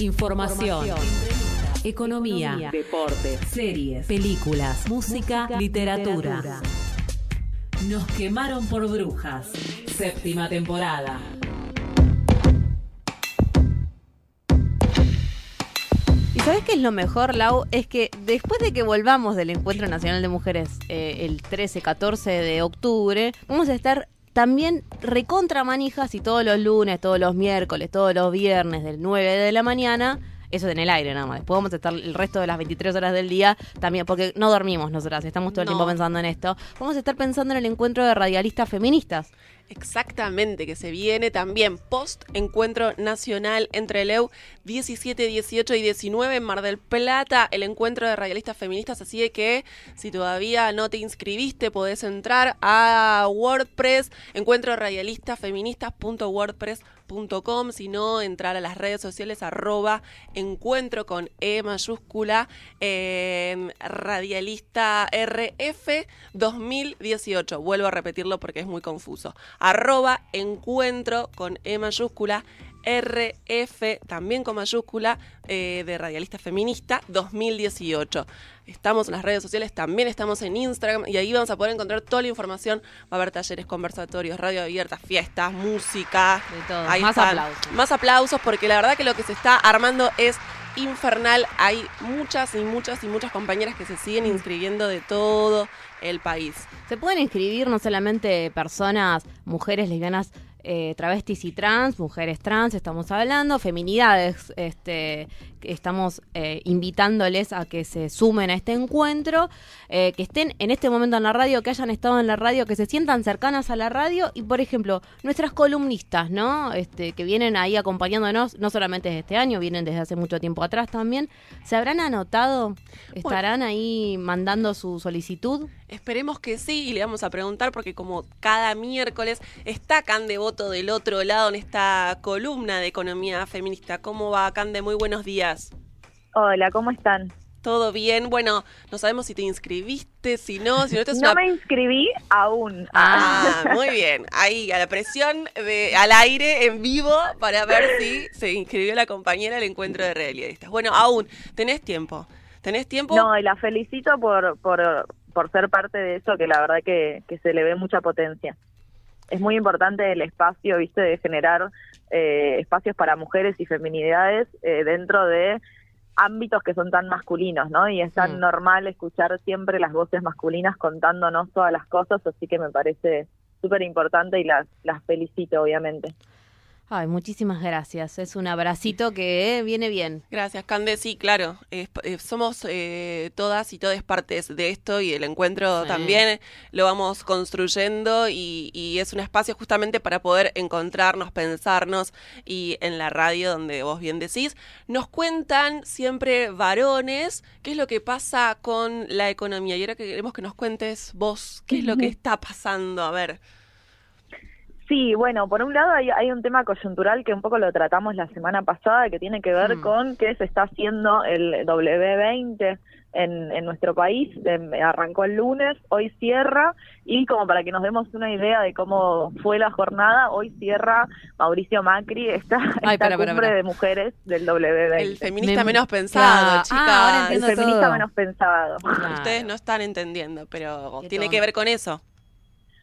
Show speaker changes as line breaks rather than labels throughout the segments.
Información. Economía,
deporte,
series, películas, música, literatura. Nos quemaron por brujas. Séptima temporada.
¿Y sabes qué es lo mejor, Lau? Es que después de que volvamos del Encuentro Nacional de Mujeres eh, el 13-14 de octubre, vamos a estar también recontra manijas y todos los lunes, todos los miércoles, todos los viernes del 9 de la mañana eso en el aire nada más. Después vamos a estar el resto de las 23 horas del día también, porque no dormimos nosotras, estamos todo el
No.
tiempo pensando en esto. Vamos a estar pensando en el encuentro de radialistas feministas.
Exactamente, que se viene también post encuentro nacional entre el EU 17, 18 y 19 en Mar del Plata, el encuentro de radialistas feministas, así que si todavía no te inscribiste podés entrar a WordPress, encuentro de radialistas feministas.wordpress.com, si no entrar a las redes sociales arroba encuentro con E mayúscula eh, radialista RF 2018. Vuelvo a repetirlo porque es muy confuso. Arroba encuentro con E mayúscula RF, también con mayúscula, eh, de Radialista Feminista 2018. Estamos en las redes sociales, también estamos en Instagram y ahí vamos a poder encontrar toda la información. Va a haber talleres, conversatorios, radio abierta, fiestas, música.
De todo.
Ahí
Más
están.
aplausos.
Más aplausos porque la verdad que lo que se está armando es infernal. Hay muchas y muchas y muchas compañeras que se siguen inscribiendo de todo el país.
Se pueden inscribir no solamente personas, mujeres lesbianas, eh, travestis y trans, mujeres trans, estamos hablando, feminidades, este, estamos eh, invitándoles a que se sumen a este encuentro, eh, que estén en este momento en la radio, que hayan estado en la radio, que se sientan cercanas a la radio y, por ejemplo, nuestras columnistas, ¿no? Este, que vienen ahí acompañándonos, no solamente desde este año, vienen desde hace mucho tiempo atrás también, ¿se habrán anotado? ¿Estarán ahí mandando su solicitud?
Esperemos que sí y le vamos a preguntar porque como cada miércoles está Cande Voto del otro lado en esta columna de economía feminista. ¿Cómo va Cande? Muy buenos días.
Hola, ¿cómo están?
¿Todo bien? Bueno, no sabemos si te inscribiste, si no, si no esto es
No
una...
me inscribí aún.
Ah, muy bien. Ahí, a la presión de, al aire, en vivo, para ver si se inscribió la compañera al encuentro de realistas. Bueno, aún, tenés tiempo. ¿Tenés tiempo?
No, y la felicito por, por, por ser parte de eso, que la verdad que, que se le ve mucha potencia. Es muy importante el espacio, viste, de generar eh, espacios para mujeres y feminidades eh, dentro de ámbitos que son tan masculinos, ¿no? Y es tan
Mm.
normal escuchar siempre las voces masculinas contándonos todas las cosas, así que me parece súper importante y las, las felicito, obviamente.
Ay, muchísimas gracias. Es un abracito que eh, viene bien.
Gracias, Cande. Sí, claro. eh, somos eh, todas y todas partes de esto y el encuentro
Sí.
también lo vamos construyendo y, y es un espacio justamente para poder encontrarnos, pensarnos y en la radio donde vos bien decís, nos cuentan siempre varones qué es lo que pasa con la economía. Y ahora que queremos que nos cuentes vos qué es lo que está pasando. A ver.
Sí, bueno, por un lado hay, hay un tema coyuntural que un poco lo tratamos la semana pasada, que tiene que ver
Mm.
con qué se está haciendo el W20 en, en nuestro país. Em, arrancó el lunes, hoy cierra, y como para que nos demos una idea de cómo fue la jornada, hoy cierra Mauricio Macri esta,
Ay,
esta
para, para,
cumbre
para.
de mujeres del W20.
El feminista
Me-
menos pensado,
Claro.
chicas.
Ah, ahora
el feminista
todo.
menos pensado.
Claro.
Ustedes no están entendiendo, pero
Qué
tiene
tonto.
que ver con eso.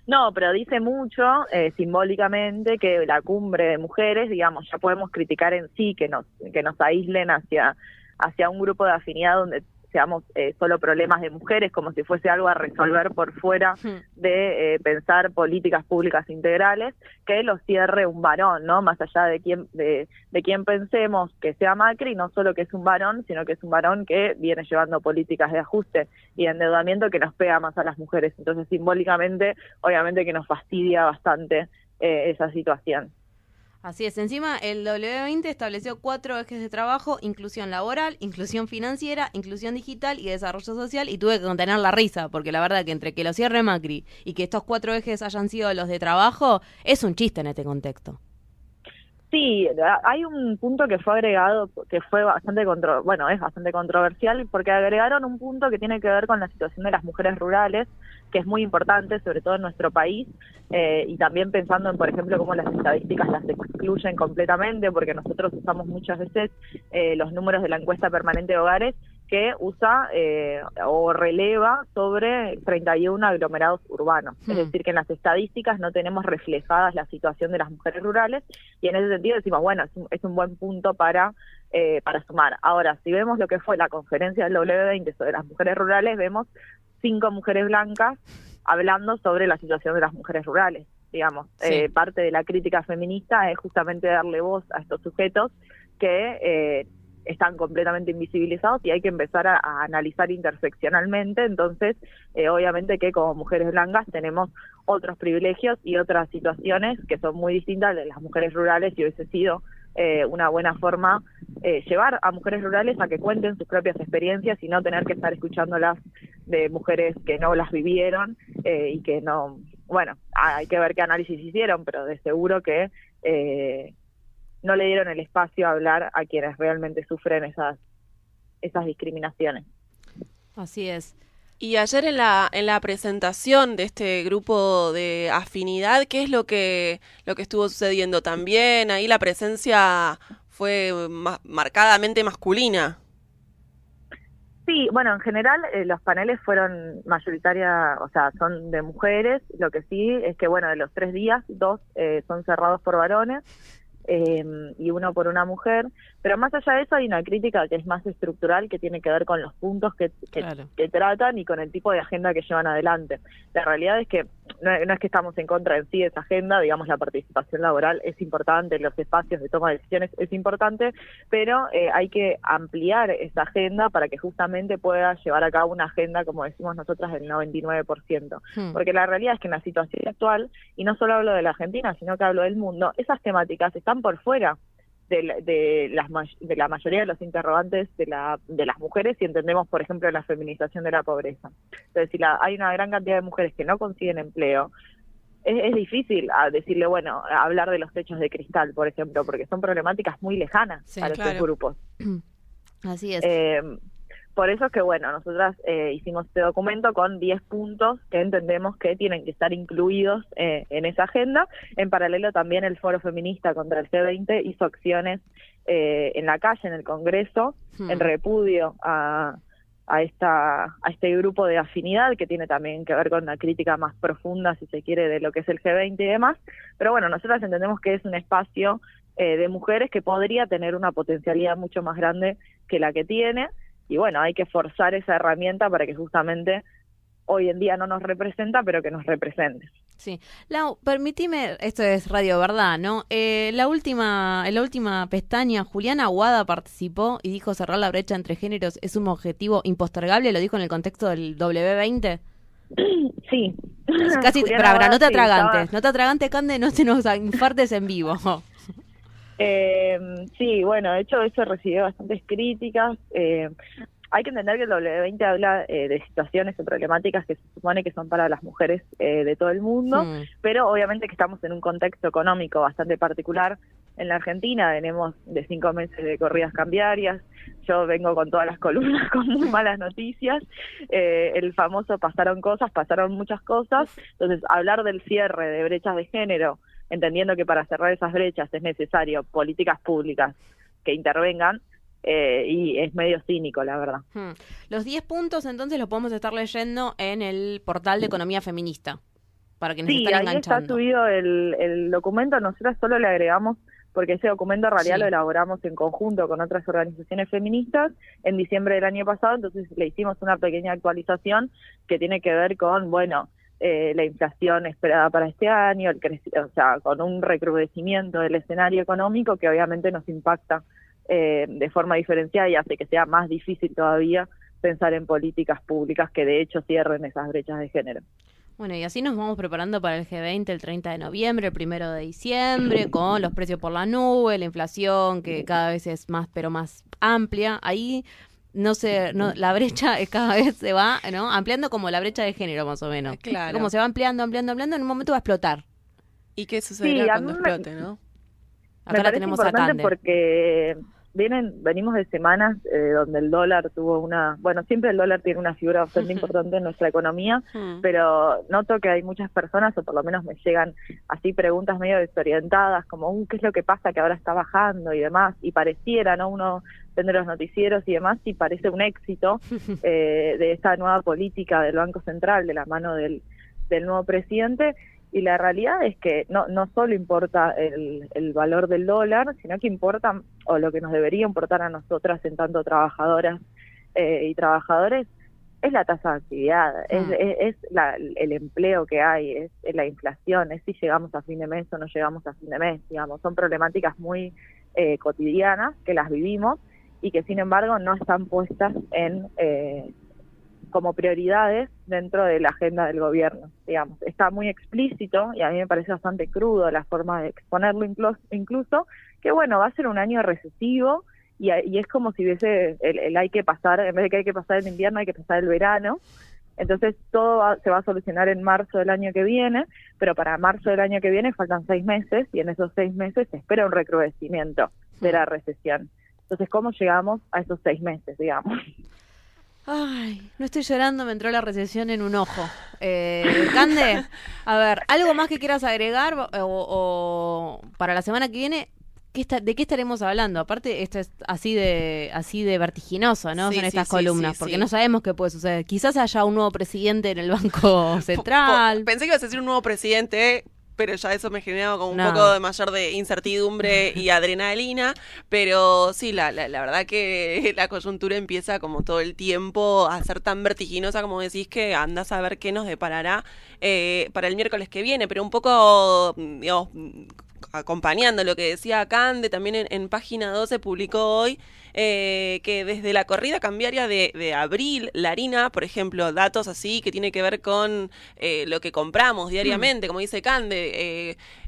No, pero dice mucho eh, simbólicamente que la cumbre de mujeres, digamos, ya podemos criticar en sí que nos que nos aíslen hacia hacia un grupo de afinidad donde seamos eh, solo problemas de mujeres, como si fuese algo a resolver por fuera de eh, pensar políticas públicas integrales, que lo cierre un varón, ¿no? Más allá de quién de, de quién pensemos que sea Macri, no solo que es un varón, sino que es un varón que viene llevando políticas de ajuste y de endeudamiento que nos pega más a las mujeres. Entonces, simbólicamente, obviamente que nos fastidia bastante eh, esa situación.
Así es, encima el W20 estableció cuatro ejes de trabajo, inclusión laboral, inclusión financiera, inclusión digital y desarrollo social, y tuve que contener la risa, porque la verdad que entre que lo cierre Macri y que estos cuatro ejes hayan sido los de trabajo, es un chiste en este contexto.
Sí, hay un punto que fue agregado, que fue bastante contro bueno, es bastante controversial, porque agregaron un punto que tiene que ver con la situación de las mujeres rurales, que es muy importante, sobre todo en nuestro país, eh, y también pensando en, por ejemplo, cómo las estadísticas las excluyen completamente, porque nosotros usamos muchas veces eh, los números de la encuesta permanente de hogares que usa eh, o releva sobre 31 aglomerados urbanos. Es hmm. decir, que en las estadísticas no tenemos reflejadas la situación de las mujeres rurales y en ese sentido decimos, bueno, es un, buen punto para, eh, para sumar. Ahora, si vemos lo que fue la conferencia del W20 sobre las mujeres rurales, vemos cinco mujeres blancas hablando sobre la situación de las mujeres rurales. Digamos, eh, parte de la crítica feminista es justamente darle voz a estos sujetos que eh, están completamente invisibilizados y hay que empezar a, analizar interseccionalmente. Entonces, eh, obviamente que como mujeres blancas tenemos otros privilegios y otras situaciones que son muy distintas de las mujeres rurales y hubiese sido eh, una buena forma eh, llevar a mujeres rurales a que cuenten sus propias experiencias y no tener que estar escuchándolas de mujeres que no las vivieron y que no, bueno, hay que ver qué análisis hicieron, pero de seguro que no le dieron el espacio a hablar a quienes realmente sufren esas, esas discriminaciones.
Así es.
Y ayer en la, en la presentación de este grupo de afinidad, ¿qué es lo que, lo que estuvo sucediendo? También ahí la presencia fue marcadamente masculina.
Sí, bueno, en general eh, los paneles fueron mayoritaria, o sea, son de mujeres. Lo que sí es que, bueno, de los tres días, dos eh, son cerrados por varones eh, y uno por una mujer. Pero más allá de eso hay una crítica que es más estructural que tiene que ver con los puntos que, que, tratan y con el tipo de agenda que llevan adelante. La realidad es que no, es que estamos en contra en sí de esa agenda, digamos la participación laboral es importante, los espacios de toma de decisiones es importante, pero eh, hay que ampliar esa agenda para que justamente pueda llevar a cabo una agenda, como decimos nosotras, del 99%. Hmm. Porque la realidad es que en la situación actual, y no solo hablo de la Argentina, sino que hablo del mundo, esas temáticas están por fuera de, de, las, de la mayoría de los interrogantes de, la, de las mujeres si entendemos, por ejemplo, la feminización de la pobreza. Entonces, si la, hay una gran cantidad de mujeres que no consiguen empleo, es, difícil a decirle, bueno, hablar de los techos de cristal, por ejemplo, porque son problemáticas muy lejanas para estos grupos.
Así es.
Eh, por eso es que, bueno, nosotras eh, hicimos este documento con 10 puntos que entendemos que tienen que estar incluidos eh, en esa agenda. En paralelo también el Foro Feminista contra el G20 hizo acciones eh, en la calle, en el Congreso, hmm. en repudio a, a, esta, a este grupo de afinidad que tiene también que ver con una crítica más profunda, si se quiere, de lo que es el G20 y demás. Pero bueno, nosotras entendemos que es un espacio de mujeres que podría tener una potencialidad mucho más grande que la que tiene y bueno, hay que forzar esa herramienta para que justamente hoy en día no nos representa, pero que nos represente.
Sí. Lau, permitime, esto es Radio Verdad, ¿no? Eh, la última, en la última pestaña, Juliana Aguada participó y dijo cerrar la brecha entre géneros es un objetivo impostergable, lo dijo en el contexto del W20.
Sí.
Casi, para, no te atragantes, no te atragantes, Cande, no se nos infartes en vivo.
Eh, sí, bueno, de hecho eso recibió bastantes críticas. Eh, hay que entender que el W20 habla eh, de situaciones o problemáticas que se supone que son para las mujeres eh, de todo el mundo, pero obviamente que estamos en un contexto económico bastante particular. En la Argentina tenemos de cinco meses de corridas cambiarias, yo vengo con todas las columnas con muy malas noticias, eh, el famoso pasaron cosas, pasaron muchas cosas, entonces hablar del cierre de brechas de género, entendiendo que para cerrar esas brechas es necesario políticas públicas que intervengan, eh, y es medio cínico, la verdad. Hmm.
Los 10 puntos entonces los podemos estar leyendo en el portal de Economía Feminista, para que nos
sí,
estén
ahí está subido el, el documento, nosotros solo le agregamos porque ese documento en realidad lo elaboramos en conjunto con otras organizaciones feministas en diciembre del año pasado, entonces le hicimos una pequeña actualización que tiene que ver con, bueno, eh, la inflación esperada para este año, el o sea, con un recrudecimiento del escenario económico que obviamente nos impacta eh, de forma diferenciada y hace que sea más difícil todavía pensar en políticas públicas que de hecho cierren esas brechas de género.
Bueno, y así nos vamos preparando para el G20 el 30 de noviembre, el 1 de diciembre, con los precios por la nube, la inflación que cada vez es más, pero más amplia. Ahí no sé, no, la brecha cada vez se va, ¿no? Ampliando como la brecha de género, más o menos. Claro. Como se va ampliando, ampliando, ampliando, en un momento va a explotar.
¿Y qué sucederá cuando explote, no?
Acá la tenemos a
importante porque vienen, venimos de semanas eh, donde el dólar tuvo una, bueno, siempre el dólar tiene una figura bastante importante en nuestra economía, pero noto que hay muchas personas, o por lo menos me llegan así preguntas medio desorientadas, como, "Uh, ¿qué es lo que pasa que ahora está bajando y demás? Y pareciera, ¿no? Uno vende los noticieros y demás, y parece un éxito eh, de esta nueva política del Banco Central, de la mano del, del nuevo presidente, y la realidad es que no, no solo importa el, el valor del dólar, sino que importa, o lo que nos debería importar a nosotras en tanto trabajadoras eh, y trabajadores, es la tasa de actividad, es,
Mm.
es, es la- el empleo que hay, es, es la inflación, es si llegamos a fin de mes o no llegamos a fin de mes, digamos, son problemáticas muy eh, cotidianas que las vivimos y que sin embargo no están puestas en eh, como prioridades dentro de la agenda del gobierno, digamos. Está muy explícito y a mí me parece bastante crudo la forma de exponerlo incluso, incluso que bueno, va a ser un año recesivo y, y es como si hubiese el, el hay que pasar, en vez de que hay que pasar el invierno, hay que pasar el verano. Entonces todo va- se va a solucionar en marzo del año que viene, pero para marzo del año que viene faltan seis meses y en esos seis meses se espera un recrudecimiento de la recesión. Entonces, ¿cómo llegamos a esos seis meses, digamos?
Ay, no estoy llorando, me entró la recesión en un ojo. Eh, Cande, a ver, ¿algo más que quieras agregar o, o para la semana que viene? ¿qué está- ¿De qué estaremos hablando? Aparte, esto es así de así de vertiginoso, ¿no?
Sí,
Son
sí,
estas
sí,
columnas,
sí,
porque
sí.
no sabemos qué puede suceder. Quizás haya un nuevo presidente en el Banco Central.
Pensé que ibas a decir un nuevo presidente, pero ya eso me generaba como un
No.
poco de mayor de incertidumbre y adrenalina. Pero sí, la, la, la verdad que la coyuntura empieza como todo el tiempo a ser tan vertiginosa como decís que andás a ver qué nos deparará eh, para el miércoles que viene. Pero un poco, digamos, acompañando lo que decía Cande, también en, en página 12 publicó hoy eh, que desde la corrida cambiaria de, de abril, la harina, por ejemplo, datos así que tiene que ver con eh, lo que compramos diariamente, como dice Cande,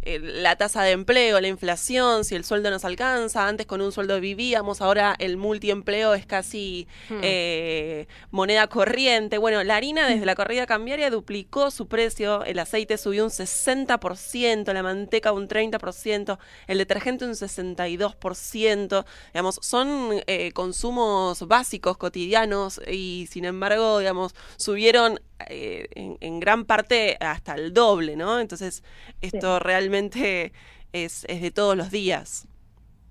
eh, la tasa de empleo, la inflación, si el sueldo nos alcanza, antes con un sueldo vivíamos, ahora el multiempleo es casi
Hmm.
eh, moneda corriente. Bueno, la harina desde la corrida cambiaria duplicó su precio, el aceite subió un 60%, la manteca un 30%, el detergente un 62%, digamos, son eh, consumos básicos, cotidianos, y sin embargo, digamos, subieron eh, en, en gran parte hasta el doble, ¿no? Entonces, esto realmente es, es de todos los días.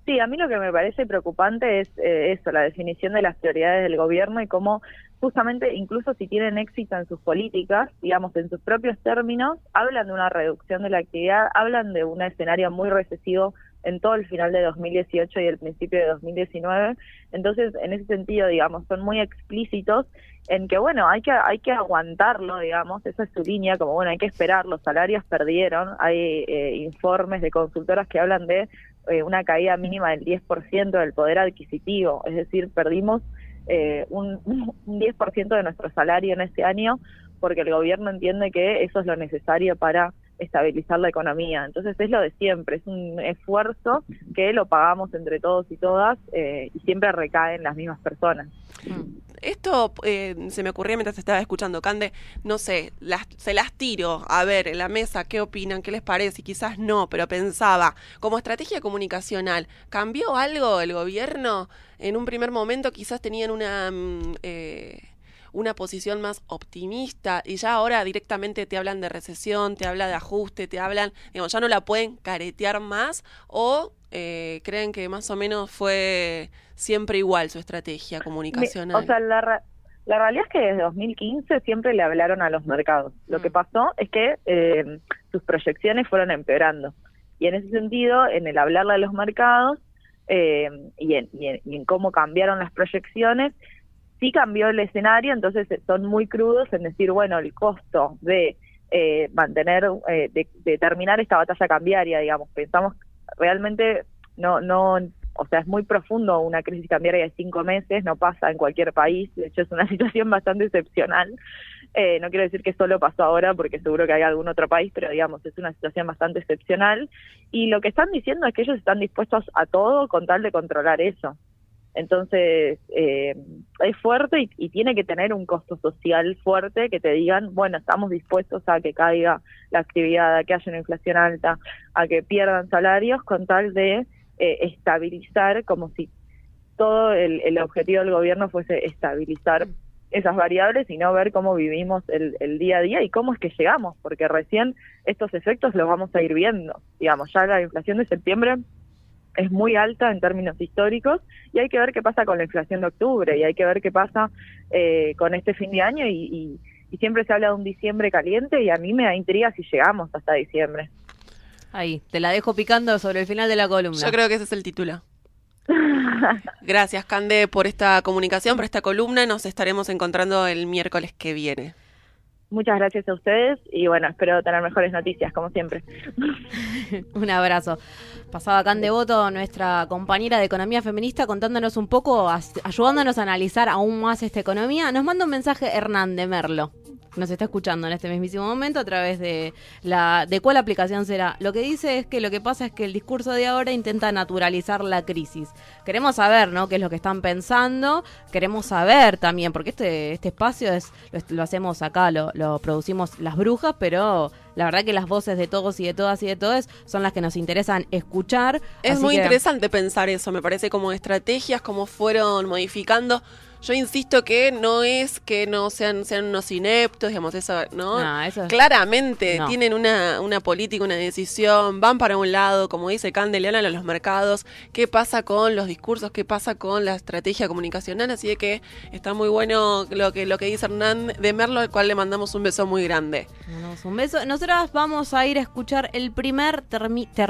Sí, a mí lo que me parece preocupante es eh, eso, la definición de las prioridades del gobierno y cómo justamente incluso si tienen éxito en sus políticas, digamos, en sus propios términos, hablan de una reducción de la actividad, hablan de un escenario muy recesivo en todo el final de 2018 y el principio de 2019. Entonces, en ese sentido, digamos, son muy explícitos en que, bueno, hay que, hay que aguantarlo, digamos, esa es su línea, como, bueno, hay que esperar, los salarios perdieron, hay eh, informes de consultoras que hablan de eh, una caída mínima del 10% del poder adquisitivo, es decir, perdimos eh, un, un 10% de nuestro salario en este año porque el gobierno entiende que eso es lo necesario para estabilizar la economía. Entonces es lo de siempre, es un esfuerzo que lo pagamos entre todos y todas eh, y siempre recae en las mismas personas.
Mm.
Esto eh, se me ocurría mientras estaba escuchando, Cande, no sé, las, se las tiro a ver en la mesa qué opinan, qué les parece, y quizás no, pero pensaba, como estrategia comunicacional, ¿cambió algo el gobierno? En un primer momento quizás tenían una... mm, eh, una posición más optimista y ya ahora directamente te hablan de recesión, te habla de ajuste, te hablan, digamos, ya no la pueden caretear más o eh, creen que más o menos fue siempre igual su estrategia comunicacional.
O sea, la, ra- la realidad es que desde 2015 siempre le hablaron a los mercados. Lo que
Mm.
pasó es que eh, sus proyecciones fueron empeorando. Y en ese sentido, en el hablarle a los mercados eh, y, en, y, en, y en cómo cambiaron las proyecciones, sí cambió el escenario, entonces eh, son muy crudos en decir, bueno, el costo de eh, mantener, eh, de, terminar esta batalla cambiaria, digamos, pensamos realmente no, no, o sea, es muy profundo una crisis cambiaria de cinco meses, no pasa en cualquier país, de hecho es una situación bastante excepcional. Eh, no quiero decir que solo pasó ahora, porque seguro que hay algún otro país, pero digamos, es una situación bastante excepcional. Y lo que están diciendo es que ellos están dispuestos a todo con tal de controlar eso. Entonces, eh, es fuerte y, tiene que tener un costo social fuerte que te digan, bueno, estamos dispuestos a que caiga la actividad, a que haya una inflación alta, a que pierdan salarios con tal de eh, estabilizar como si todo el, el objetivo del gobierno fuese estabilizar esas variables y no ver cómo vivimos el, el, día a día y cómo es que llegamos, porque recién estos efectos los vamos a ir viendo. Digamos, ya la inflación de septiembre es muy alta en términos históricos y hay que ver qué pasa con la inflación de octubre y hay que ver qué pasa eh, con este fin de año y, y, y siempre se habla de un diciembre caliente y a mí me da intriga si llegamos hasta diciembre.
Ahí, te la dejo picando sobre el final de la columna.
Yo creo que ese es el título. Gracias, Cande, por esta comunicación, por esta columna. Nos estaremos encontrando el miércoles que viene.
Muchas gracias a ustedes y bueno, espero tener mejores noticias, como siempre.
un abrazo. Pasaba Cande Voto, nuestra compañera de Economía Feminista, contándonos un poco, ayudándonos a analizar aún más esta economía. Nos manda un mensaje Hernán de Merlo nos está escuchando en este mismísimo momento a través de la de cuál aplicación será. Lo que dice es que lo que pasa es que el discurso de ahora intenta naturalizar la crisis. Queremos saber, ¿no? qué es lo que están pensando, queremos saber también porque este este espacio es lo, hacemos acá, lo, lo producimos las brujas, pero la verdad que las voces de todos y de todas y de todos son las que nos interesan escuchar.
Es muy interesante pensar eso, me parece como estrategias, cómo fueron modificando yo insisto que no es que no sean, sean unos ineptos, digamos, eso, ¿no? Claramente tienen una, una política, una decisión, van para un lado, como dice Candeliana, a los mercados, qué pasa con los discursos, qué pasa con la estrategia comunicacional, así de que está muy bueno lo que, lo que dice Hernán de Merlo, al cual le mandamos un beso muy grande.
Mandamos un beso. Nosotras vamos a ir a escuchar el primer termita,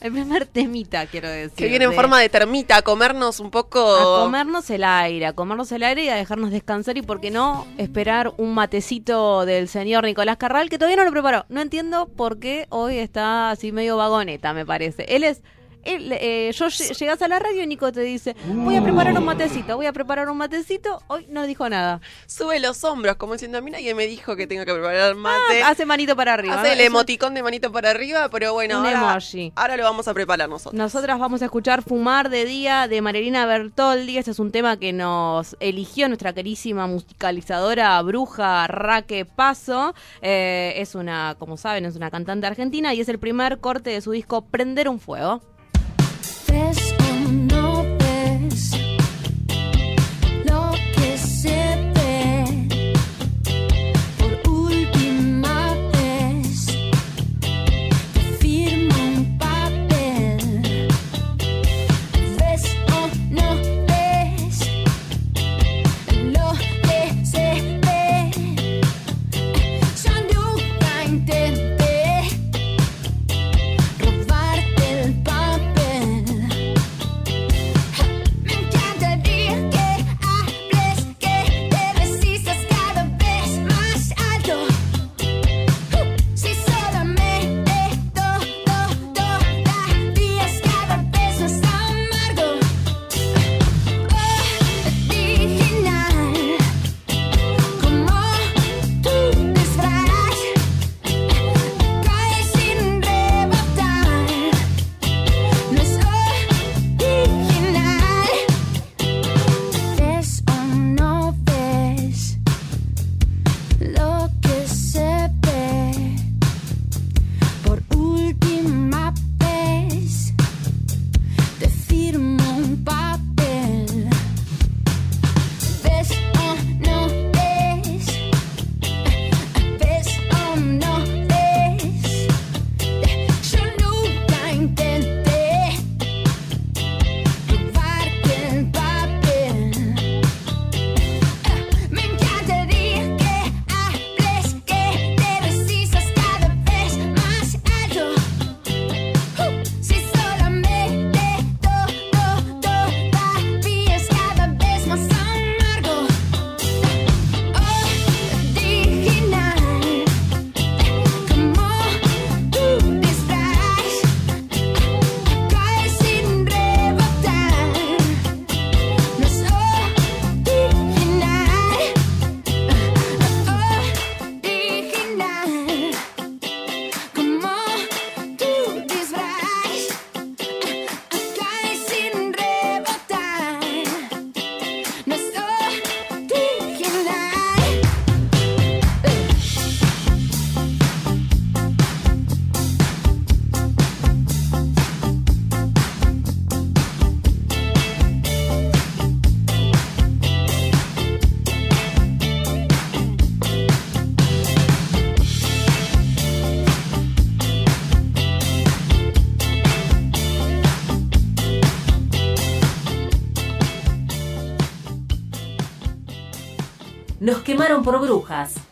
el primer temita, quiero decir.
Que viene en forma de termita, a comernos un poco...
A comernos el aire, a comernos el aire y a dejarnos descansar y, por qué no, esperar un matecito del señor Nicolás Carral, que todavía no lo preparó. No entiendo por qué hoy está así medio vagoneta, me parece. Él es eh, yo llegas a la radio y Nico te dice, voy a preparar un matecito, voy a preparar un matecito, hoy no dijo nada.
Sube los hombros, como diciendo, a mí nadie me dijo que tenga que preparar mate.
Ah, hace manito para arriba.
Hace el emoticón de manito para arriba, pero bueno, ahora, ahora, lo vamos a preparar nosotros.
Nosotras vamos a escuchar Fumar de Día de Marilina Bertoldi, este es un tema que nos eligió nuestra querísima musicalizadora bruja Raque Paso, eh, es una, como saben, es una cantante argentina y es el primer corte de su disco Prender un Fuego.
There's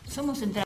Somos entre